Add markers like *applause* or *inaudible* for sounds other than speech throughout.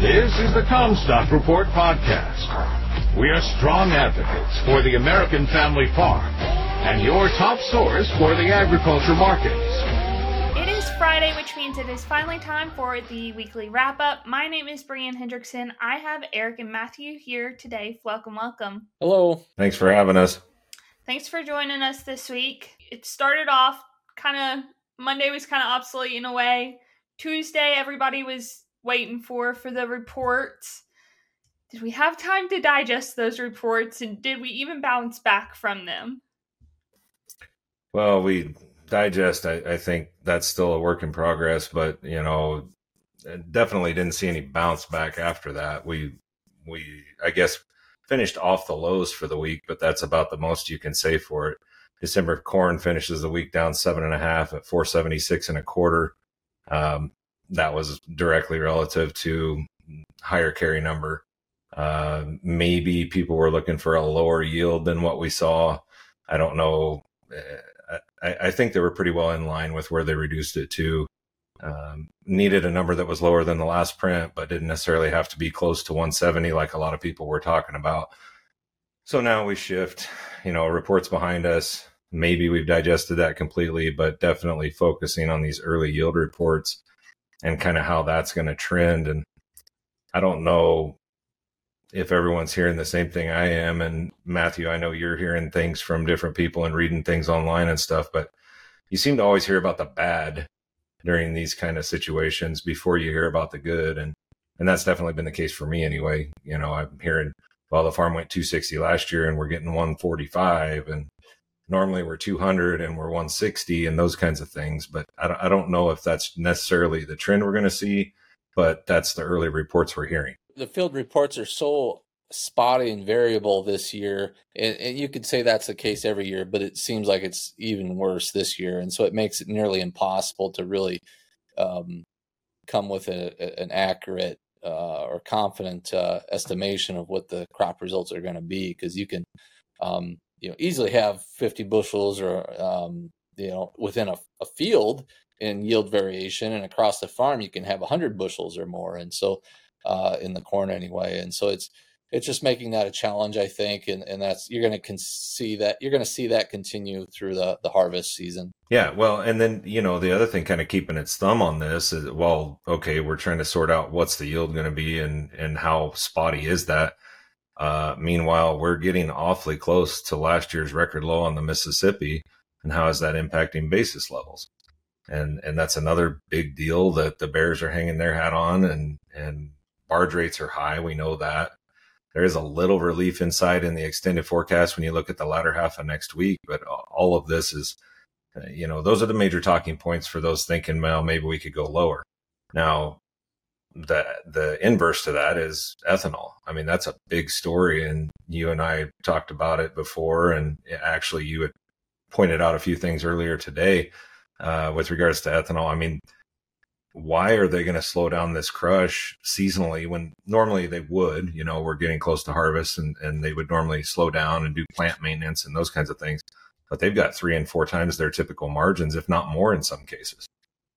This is the CommStock Report podcast. We are strong advocates for the American family farm and your top source for the agriculture markets. It is Friday, which means it is finally time for the weekly wrap up. My name is Brian Hendrickson. I have Eric and Matthew here today. Welcome, welcome. Hello. Thanks for having us. Thanks for joining us this week. It started off kind of Monday was kind of obsolete in a way. Tuesday, everybody was waiting for for the reports. Did we have time to digest those reports and did we even bounce back from them? Well, we digest, I, I think that's still a work in progress, but you know, definitely didn't see any bounce back after that. We, we, I guess, finished off the lows for the week, but that's about the most you can say for it. December corn finishes the week down seven and a half at 476 and a quarter. Um, that was directly relative to higher carry number. Uh, maybe people were looking for a lower yield than what we saw. I don't know. Uh, I, I, think they were pretty well in line with where they reduced it to. Um, needed a number that was lower than the last print, but didn't necessarily have to be close to 170 like a lot of people were talking about. So now we shift, you know, reports behind us. Maybe we've digested that completely, but definitely focusing on these early yield reports and kind of how that's going to trend. And I don't know if everyone's hearing the same thing I am. And Matthew, I know you're hearing things from different people and reading things online and stuff, but you seem to always hear about the bad during these kind of situations before you hear about the good. And, and that's definitely been the case for me anyway. You know, I'm hearing, well, the farm went 260 last year and we're getting 145 and normally we're 200 and we're 160 and those kinds of things. But I don't, I don't know if that's necessarily the trend we're going to see, but that's the early reports we're hearing. The field reports are so spotty and variable this year. And, and, you could say that's the case every year, but it seems like it's even worse this year. And so it makes it nearly impossible to really um, come with a, an accurate uh, or confident uh, estimation of what the crop results are going to be because you can um, you know easily have 50 bushels or um, you know within a, a, field in yield variation and across the farm you can have 100 bushels or more and so uh, in the corn anyway and so it's it's just making that a challenge i think and, and that's you're going to see that you're going to see that continue through the, the harvest season. Yeah well and then you know the other thing kind of keeping its thumb on this is well okay we're trying to sort out what's the yield going to be and and how spotty is that uh, meanwhile, we're getting awfully close to last year's record low on the Mississippi, and how is that impacting basis levels? And and that's another big deal that the Bears are hanging their hat on, and and barge rates are high. We know that. There is a little relief inside in the extended forecast when you look at the latter half of next week, but all of this is, uh, you know, those are the major talking points for those thinking, well, maybe we could go lower. Now, the the inverse to that is ethanol. I mean, that's a big story, and you and I talked about it before, and actually, you had pointed out a few things earlier today uh, with regards to ethanol. I mean, why are they going to slow down this crush seasonally when normally they would? You know, we're getting close to harvest, and and they would normally slow down and do plant maintenance and those kinds of things. But they've got three and four times their typical margins, if not more, in some cases.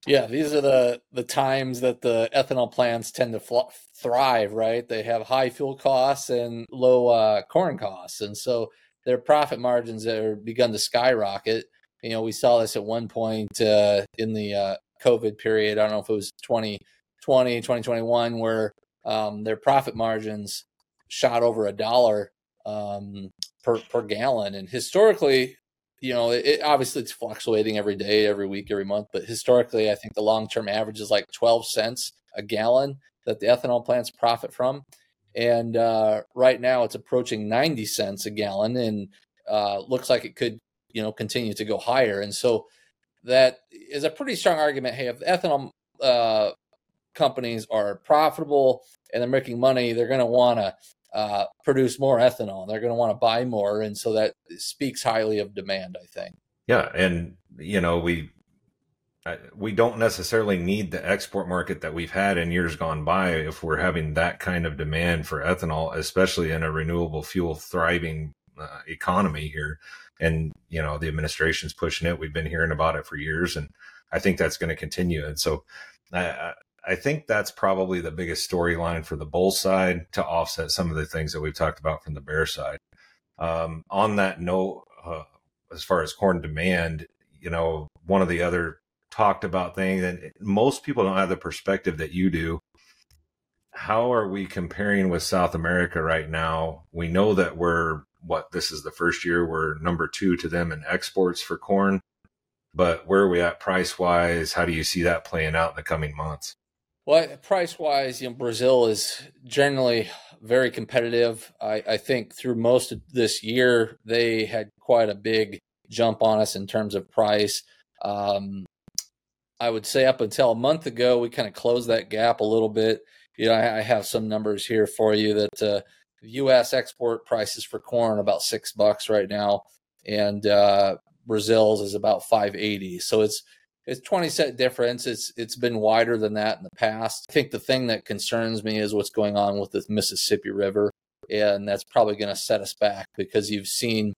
Yeah, these are the the times that the ethanol plants tend to fl- thrive. Right, they have high fuel costs and low uh, corn costs, and so their profit margins are begun to skyrocket. You know, we saw this at one point uh, in the uh, COVID period. I don't know if it was 2020, 2021, where um, their profit margins shot over a dollar um, per per gallon. And historically, you know, it, obviously it's fluctuating every day, every week, every month. But historically, I think the long term average is like 12 cents a gallon that the ethanol plants profit from. And uh, right now it's approaching 90 cents a gallon and uh, looks like it could, you know, continue to go higher. And so that is a pretty strong argument. Hey, if the ethanol uh, companies are profitable and they're making money, they're going to want to uh, produce more ethanol. They're going to want to buy more, and so that speaks highly of demand. I think. Yeah, and you know we we don't necessarily need the export market that we've had in years gone by if we're having that kind of demand for ethanol, especially in a renewable fuel thriving uh, economy here. And you know the administration's pushing it. We've been hearing about it for years, and I think that's going to continue. And so, uh, I think that's probably the biggest storyline for the bull side to offset some of the things that we've talked about from the bear side. Um, on that note, uh, as far as corn demand, you know, one of the other talked about things, and most people don't have the perspective that you do. How are we comparing with South America right now? We know that we're what this is the first year we're number two to them in exports for corn, but where are we at price wise? How do you see that playing out in the coming months? Well, price wise, you know, Brazil is generally very competitive. I, I, think through most of this year, they had quite a big jump on us in terms of price. Um, I would say up until a month ago, we kind of closed that gap a little bit. You know, I, I have some numbers here for you that uh, U.S. export prices for corn about six bucks right now, and uh, Brazil's is about five eighty. So it's it's 20 cent difference. It's it's been wider than that in the past. I think the thing that concerns me is what's going on with the Mississippi River, and that's probably going to set us back because you've seen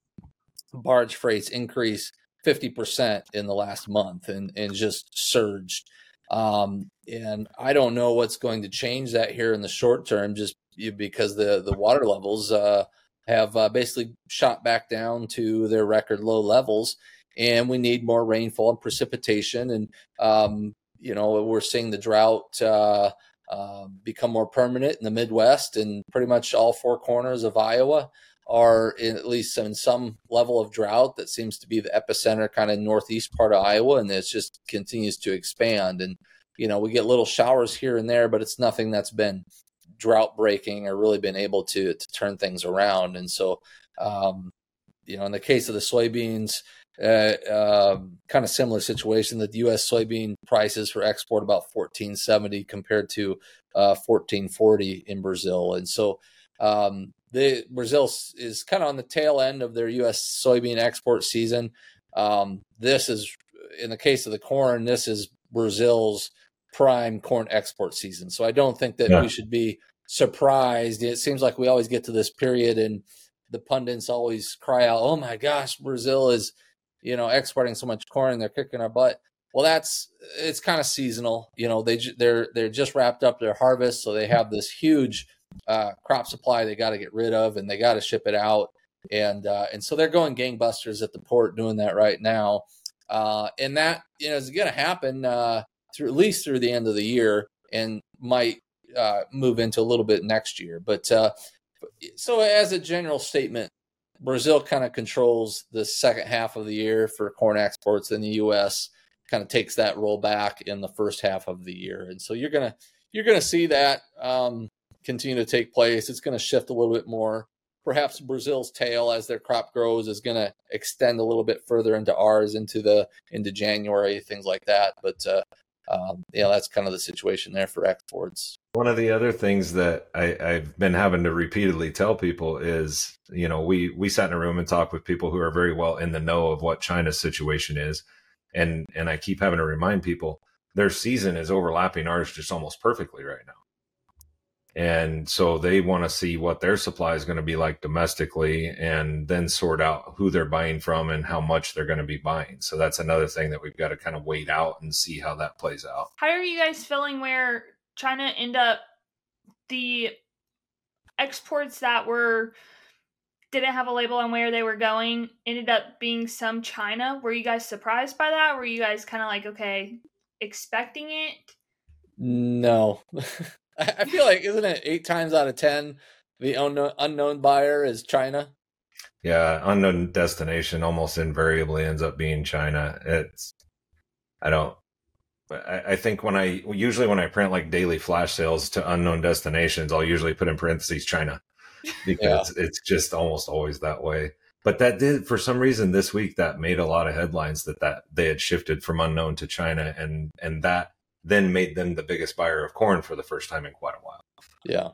barge freights increase 50% in the last month and and just surged. Um, and I don't know what's going to change that here in the short term, just because the the water levels uh, have uh, basically shot back down to their record low levels and we need more rainfall and precipitation. And um, you know, we're seeing the drought uh, uh, become more permanent in the Midwest, and pretty much all four corners of Iowa are in, at least in some level of drought. That seems to be the epicenter, kind of northeast part of Iowa, and it just continues to expand. And you know, we get little showers here and there, but it's nothing that's been drought breaking or really been able to to turn things around. And so, um, you know, in the case of the soybeans, uh, um, kind of similar situation that the U.S. soybean prices for export about 1470 compared to uh, 1440 in Brazil, and so um, the Brazil is kind of on the tail end of their U.S. soybean export season. Um, this is, in the case of the corn, this is Brazil's prime corn export season. So I don't think that yeah. we should be surprised. It seems like we always get to this period and the pundits always cry out, "Oh my gosh, Brazil is." You know, exporting so much corn they're kicking our butt. Well, that's it's kind of seasonal. You know, they they're they're just wrapped up their harvest, so they have this huge uh, crop supply they got to get rid of, and they got to ship it out, and uh, and so they're going gangbusters at the port doing that right now, uh, and that you know is going to happen uh, through at least through the end of the year, and might uh, move into a little bit next year. But uh, so as a general statement, Brazil kind of controls the second half of the year for corn exports, and the U.S. kind of takes that roll back in the first half of the year. And so you're gonna you're gonna see that um, continue to take place. It's to shift a little bit more. Perhaps Brazil's tail, as their crop grows, is to extend a little bit further into ours, into the into January, things like that. But uh, um, yeah, that's kind of the situation there for exports. One of the other things that I, I've been having to repeatedly tell people is, you know, we we sat in a room and talked with people who are very well in the know of what China's situation is, and and I keep having to remind people their season is overlapping ours just almost perfectly right now and so they want to see what their supply is going to be like domestically and then sort out who they're buying from and how much they're going to be buying. So that's another thing that we've got to kind of wait out and see how that plays out. How are you guys feeling where china end up the exports that were didn't have a label on where they were going ended up being some china? Were you guys surprised by that? Were you guys kind of like okay expecting it? No *laughs* I feel like isn't it eight times out of ten the unknown, unknown buyer is China? Yeah, unknown destination almost invariably ends up being China. It's I don't. I, I think when I usually when I print like daily flash sales to unknown destinations, I'll usually put in parentheses China *laughs* because yeah. it's, it's just almost always that way. But that did for some reason this week that made a lot of headlines that that they had shifted from unknown to China and and that then made them the biggest buyer of corn for the first time in quite a while. Yeah.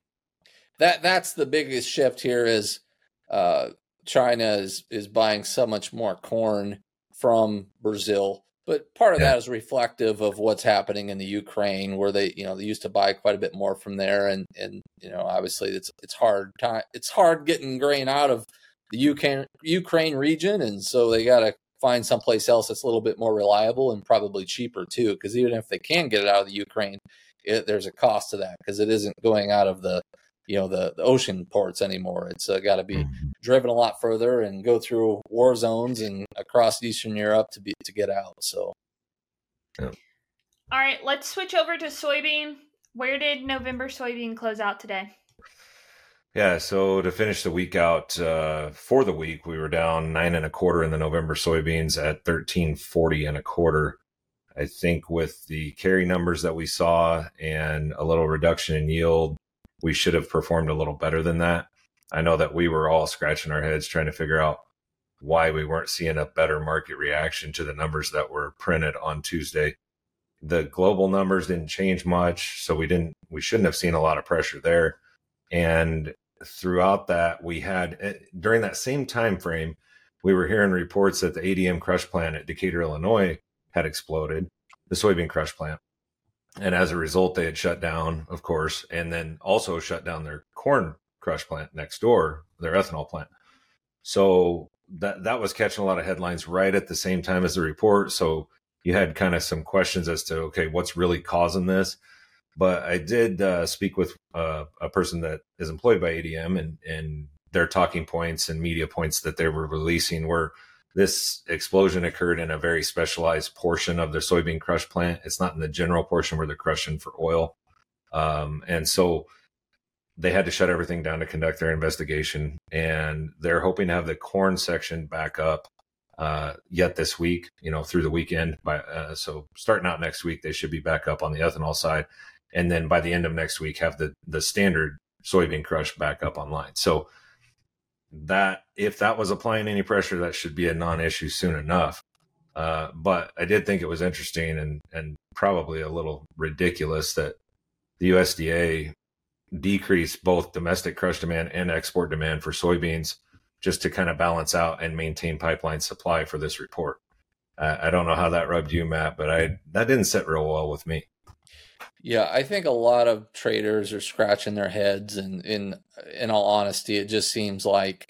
That that's the biggest shift here is uh, China is is buying so much more corn from Brazil. But part of yeah. that is reflective of what's happening in the Ukraine, where they, you know, they used to buy quite a bit more from there, and and you know, obviously it's it's hard time, it's hard getting grain out of the Ukraine Ukraine region, and so they got to find someplace else that's a little bit more reliable and probably cheaper too. Because even if they can get it out of the Ukraine, it, there's a cost to that because it isn't going out of the you know the, the ocean ports anymore. It's uh, got to be Mhm. driven a lot further and go through war zones and across Eastern Europe to be to get out. So All right, let's switch over to soybean. Where did November soybean close out today? Yeah, so to finish the week out uh, for the week, we were down nine and a quarter in the November soybeans at thirteen forty and a quarter. I think with the carry numbers that we saw and a little reduction in yield, we should have performed a little better than that. I know that we were all scratching our heads trying to figure out why we weren't seeing a better market reaction to the numbers that were printed on Tuesday. The global numbers didn't change much, so we didn't we shouldn't have seen a lot of pressure there. And throughout that, we had eh, during that same time frame, we were hearing reports that the ADM crush plant at Decatur, Illinois had exploded, the soybean crush plant. And as a result, they had shut down, of course, and then also shut down their corn crush plant next door, their ethanol plant. So that that was catching a lot of headlines right at the same time as the report. So you had kind of some questions as to okay, what's really causing this? But I did uh, speak with uh, a person that is employed by ADM, and and their talking points and media points that they were releasing were this explosion occurred in a very specialized portion of their soybean crush plant. It's not in the general portion where they're crushing for oil. Um, and so they had to shut everything down to conduct their investigation. And they're hoping to have the corn section back up uh, yet this week, you know, through the weekend. By uh, so starting out next week, they should be back up on the ethanol side, and then by the end of next week, have the the standard soybean crush back up online. So that if that was applying any pressure, that should be a non-issue soon enough. Uh, but I did think it was interesting and and probably a little ridiculous that the USDA decreased both domestic crush demand and export demand for soybeans just to kind of balance out and maintain pipeline supply for this report. Uh, I don't know how that rubbed you, Matt, but I that didn't sit real well with me. Yeah, I think a lot of traders are scratching their heads, and in in all honesty, it just seems like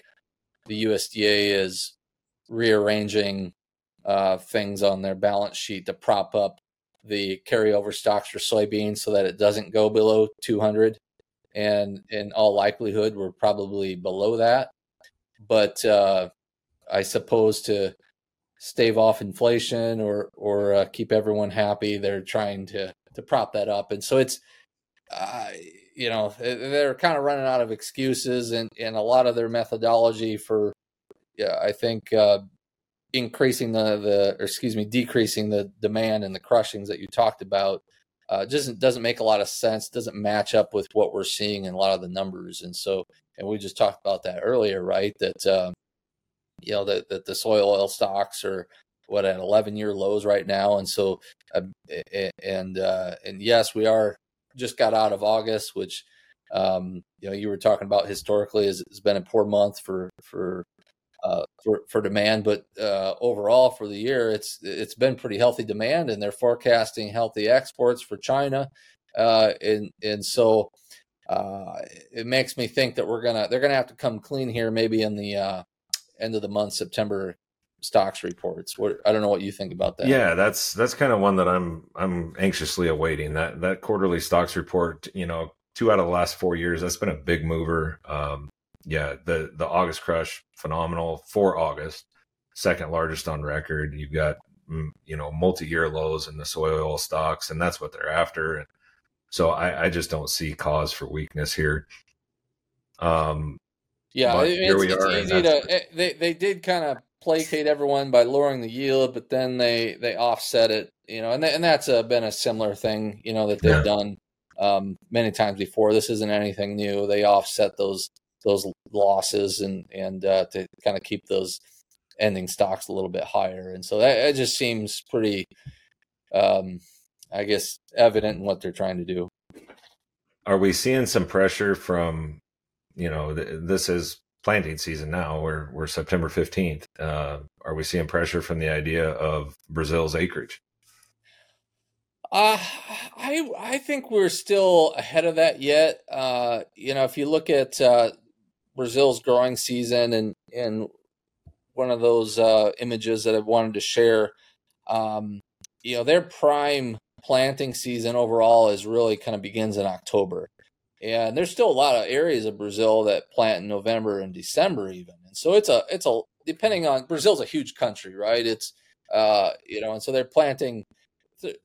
the USDA is rearranging uh, things on their balance sheet to prop up the carryover stocks for soybeans so that it doesn't go below 200. And in all likelihood, we're probably below that. But uh, I suppose to stave off inflation or or uh, keep everyone happy, they're trying to to prop that up. And so it's, uh, you know, they're kind of running out of excuses and, and a lot of their methodology for, yeah, I think, uh, increasing the, the, or excuse me, decreasing the demand and the crushings that you talked about, uh, just doesn't make a lot of sense. Doesn't match up with what we're seeing in a lot of the numbers. And so, and we just talked about that earlier, right? That, uh, you know, that, that the soy oil stocks are, what at 11 year lows right now and so uh, and uh, and yes we are just got out of august which um, you know you were talking about historically has, has been a poor month for for uh, for, for demand but uh, overall for the year it's it's been pretty healthy demand and they're forecasting healthy exports for china uh, and and so uh, it makes me think that we're gonna they're gonna have to come clean here maybe in the end of the month september stocks reports. What I don't know what you think about that. Yeah, that's that's kind of one that I'm I'm anxiously awaiting. That that quarterly stocks report, you know, two out of the last four years, that's been a big mover. Um, yeah, the the August crush, phenomenal for August, second largest on record. You've got mm, you know multi-year lows in the soy oil stocks, and that's what they're after. And so I, I just don't see cause for weakness here. Um, yeah, it's, it's easy to. They they did kind of placate everyone by lowering the yield, but then they they offset it, you know, and th- and that's a, been a similar thing, you know, that they've yeah. done um, many times before. This isn't anything new. They offset those those losses and and uh, to kind of keep those ending stocks a little bit higher, and so that it just seems pretty, um, I guess, evident in what they're trying to do. Are we seeing some pressure from, you know, th- this is planting season now. We're we're September fifteenth. Uh, are we seeing pressure from the idea of Brazil's acreage? Uh, I I think we're still ahead of that yet. Uh, you know, if you look at uh, Brazil's growing season and and one of those uh, images that I wanted to share, um, you know, their prime planting season overall is really kind of begins in October. And there's still a lot of areas of Brazil that plant in November and December even. And so it's a it's a depending on Brazil's a huge country, right? It's uh you know, and so they're planting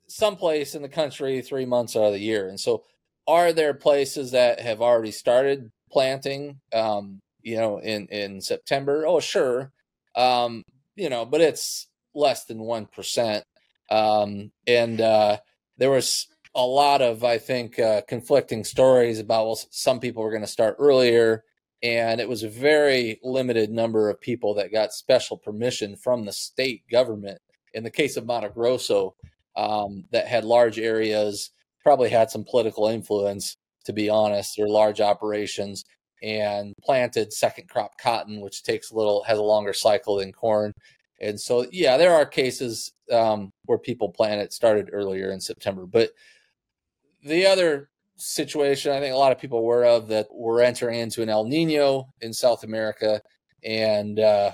someplace in the country 3 months out of the year. And so are there places that have already started planting um you know in in September? Oh, sure. Um you know, but it's less than 1%. Um and uh there was a lot of, I think, uh, conflicting stories about well, some people were going to start earlier, and it was a very limited number of people that got special permission from the state government. In the case of Mato Grosso, um, that had large areas, probably had some political influence, to be honest, or large operations, and planted second crop cotton, which takes a little, has a longer cycle than corn. And so, yeah, there are cases um, where people plant it started earlier in September, but the other situation I think a lot of people were of that we're entering into an El Nino in South America, and uh,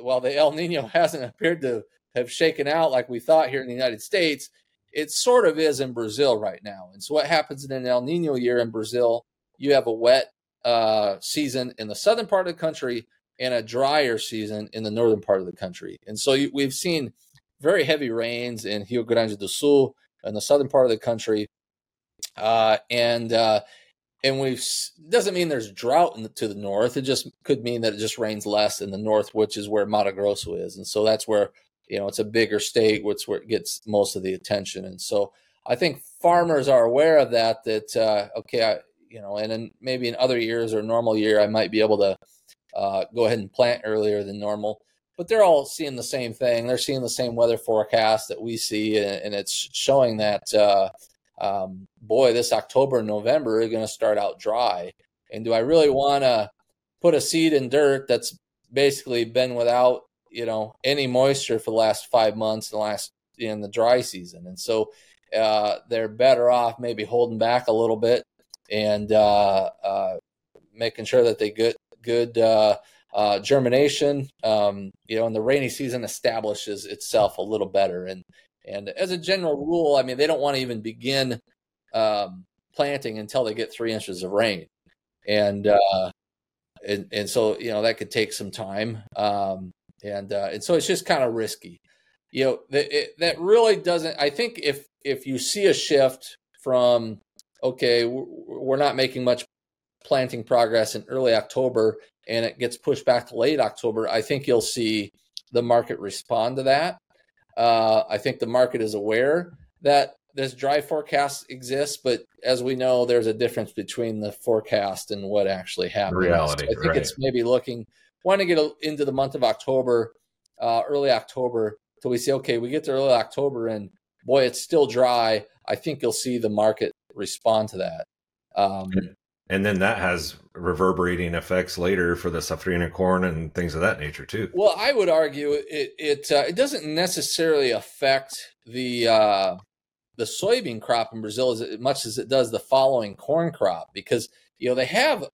while the El Nino *laughs* hasn't appeared to have shaken out like we thought here in the United States, it sort of is in Brazil right now. And so, what happens in an El Nino year in Brazil? You have a wet uh, season in the southern part of the country and a drier season in the northern part of the country. And so, you, we've seen very heavy rains in Rio Grande do Sul in the southern part of the country uh, and uh, and we've doesn't mean there's drought the, to the north. It just could mean that it just rains less in the north, which is where Mato Grosso is, and so that's where you know it's a bigger state, which where it gets most of the attention. And so I think farmers are aware of that. That uh, okay, I, you know, and then maybe in other years or normal year, I might be able to uh, go ahead and plant earlier than normal. But they're all seeing the same thing. They're seeing the same weather forecast that we see, and, and it's showing that uh, um, boy, this October and November are going to start out dry. And do I really want to put a seed in dirt that's basically been without, you know, any moisture for the last five months, in the last in the dry season? And so uh, they're better off maybe holding back a little bit and uh, uh, making sure that they get good uh, uh, germination. Um, you know, and the rainy season establishes itself a little better. And and as a general rule, I mean, they don't want to even begin um, planting until they get three inches of rain, and uh, and and so you know that could take some time, um, and uh, and so it's just kind of risky. You know, that it, that really doesn't. I think if if you see a shift from okay, we're not making much planting progress in early October, and it gets pushed back to late October, I think you'll see the market respond to that. Uh, I think the market is aware that this dry forecast exists, but as we know, there's a difference between the forecast and what actually happens. Reality. So I think right. it's maybe looking, want to get into the month of October, uh, early October, till we say, okay, we get to early October and boy, it's still dry. I think you'll see the market respond to that. Um, and then that has reverberating effects later for the safrinha corn and things of that nature too. Well, I would argue it it uh, it doesn't necessarily affect the uh, the soybean crop in Brazil as much as it does the following corn crop because you know they have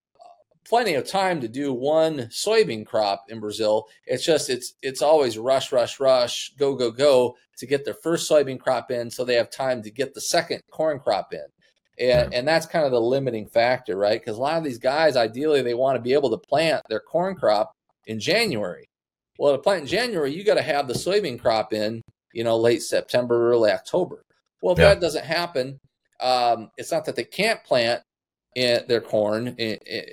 plenty of time to do one soybean crop in Brazil. It's just it's it's always rush rush rush go go go to get their first soybean crop in so they have time to get the second corn crop in. And, and that's kind of the limiting factor, right? Because a lot of these guys, ideally, they want to be able to plant their corn crop in January. Well, to plant in January, you got to have the soybean crop in, you know, late September, early October. Well, if yeah. that doesn't happen, um, it's not that they can't plant in their corn in, in,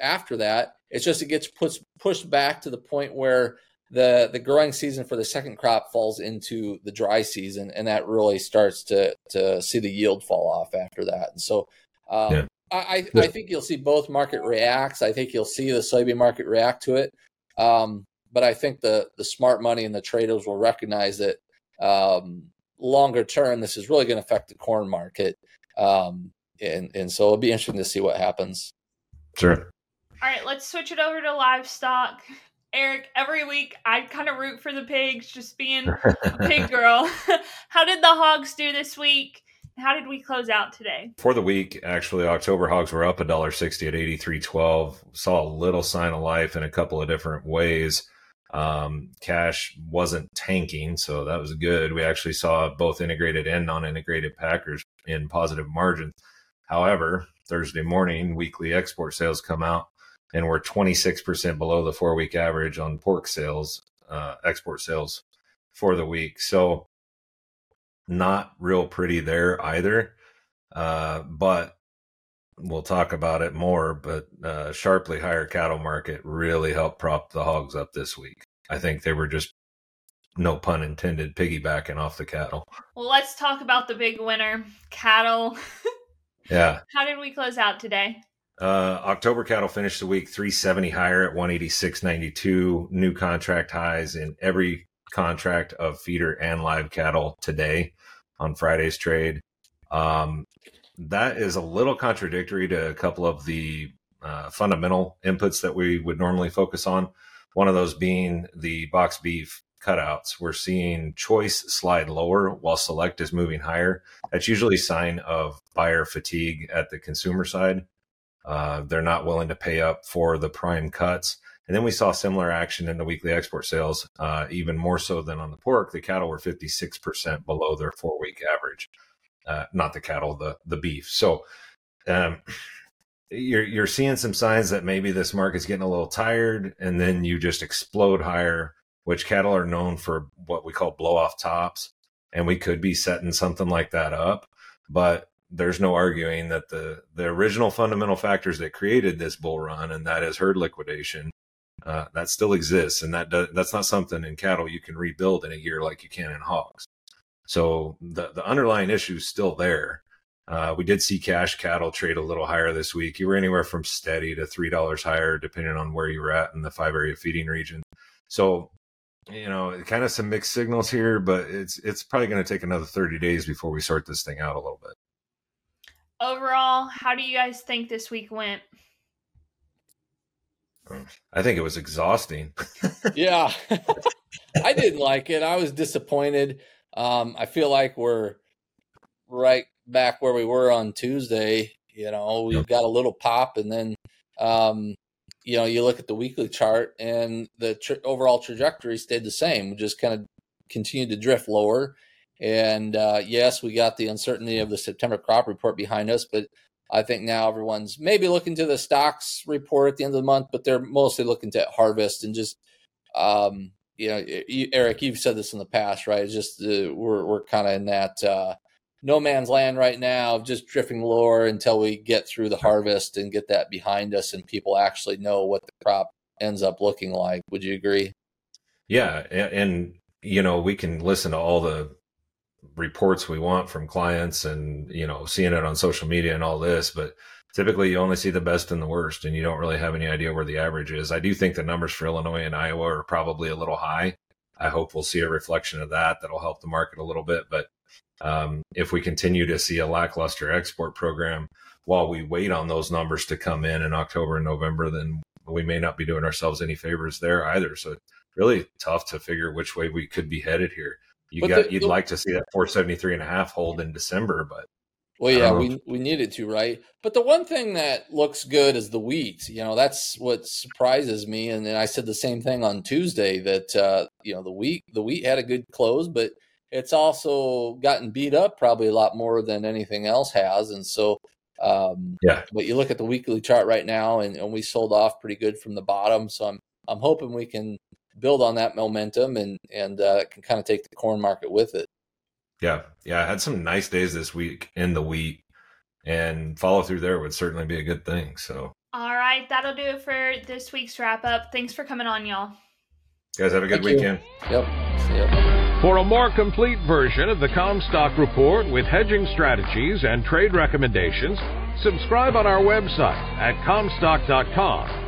after that. It's just it gets pushed pushed back to the point where the the growing season for the second crop falls into the dry season, and that really starts to to see the yield fall off after that. And so, um, yeah. I I think you'll see both market reacts. I think you'll see the soybean market react to it, um, but I think the the smart money and the traders will recognize that um, longer term, this is really going to affect the corn market, um, and and so it'll be interesting to see what happens. Sure. All right, let's switch it over to livestock. Eric, every week I kind of root for the pigs, just being *laughs* a pig girl. *laughs* How did the hogs do this week? How did we close out today? For the week, actually, October hogs were up a dollar sixty at eighty three twelve. Saw a little sign of life in a couple of different ways. Um, cash wasn't tanking, so that was good. We actually saw both integrated and non-integrated packers in positive margins. However, Thursday morning, weekly export sales come out, and we're 26% below the four-week average on pork sales, uh, export sales for the week. So, not real pretty there either. Uh, but we'll talk about it more, but uh, sharply higher cattle market really helped prop the hogs up this week. I think they were just, no pun intended, piggybacking off the cattle. Well, let's talk about the big winner, cattle. *laughs* yeah. How did we close out today? Uh, October cattle finished the week 370 higher at 186.92. New contract highs in every contract of feeder and live cattle today on Friday's trade. Um, that is a little contradictory to a couple of the uh, fundamental inputs that we would normally focus on. One of those being the box beef cutouts. We're seeing choice slide lower while select is moving higher. That's usually a sign of buyer fatigue at the consumer side. Uh, they're not willing to pay up for the prime cuts. And then we saw similar action in the weekly export sales, uh, even more so than on the pork. The cattle were 56% below their four week average uh, not the cattle, the the beef. So um, you're you're seeing some signs that maybe this market's getting a little tired, and then you just explode higher. Which cattle are known for what we call blow off tops, and we could be setting something like that up. But there's no arguing that the the original fundamental factors that created this bull run, and that is herd liquidation, uh, that still exists, and that does, that's not something in cattle you can rebuild in a year like you can in hogs. So the, the underlying issue is still there. Uh, we did see cash cattle trade a little higher this week. You were anywhere from steady to three dollars higher, depending on where you were at in the five area feeding region. So, you know, kind of some mixed signals here, but it's it's probably going to take another thirty days before we sort this thing out a little bit. Overall, how do you guys think this week went? I think it was exhausting. *laughs* yeah, I didn't like it. I was disappointed. Um, I feel like we're right back where we were on Tuesday. You know, we've got a little pop, and then um, you know you look at the weekly chart, and the tr- overall trajectory stayed the same. We just kind of continued to drift lower. And uh, yes, we got the uncertainty of the September crop report behind us, but I think now everyone's maybe looking to the stocks report at the end of the month, but they're mostly looking to harvest and just um, you know, you, Eric, you've said this in the past, right? It's just uh, we're we're kind of in that uh, no man's land right now, just drifting lower until we get through the harvest and get that behind us, and people actually know what the crop ends up looking like. Would you agree? Yeah, and, and you know, we can listen to all the reports we want from clients, and you know, seeing it on social media and all this, but typically you only see the best and the worst and you don't really have any idea where the average is. I do think the numbers for Illinois and Iowa are probably a little high. I hope we'll see a reflection of that. That'll help the market a little bit. But um, if we continue to see a lackluster export program while we wait on those numbers to come in in October and November, then we may not be doing ourselves any favors there either. So really tough to figure which way we could be headed here. You but got the, you'd the, like to see that 473 and a half hold in December, but well, yeah, we we needed to, right? But the one thing that looks good is the wheat. You know, that's what surprises me. And then I said the same thing on Tuesday that uh, you know the wheat the wheat had a good close, but it's also gotten beat up probably a lot more than anything else has. And so, um, yeah. But you look at the weekly chart right now, and, and we sold off pretty good from the bottom. So I'm I'm hoping we can build on that momentum and and uh, can kind of take the corn market with it. Yeah, yeah, I had some nice days this week in the wheat, and follow through there would certainly be a good thing. So, all right, that'll do it for this week's wrap up. Thanks for coming on, y'all. guys, have a good Thank weekend. You. Yep. yep. For a more complete version of the CommStock Report with hedging strategies and trade recommendations, subscribe on our website at Commstock.com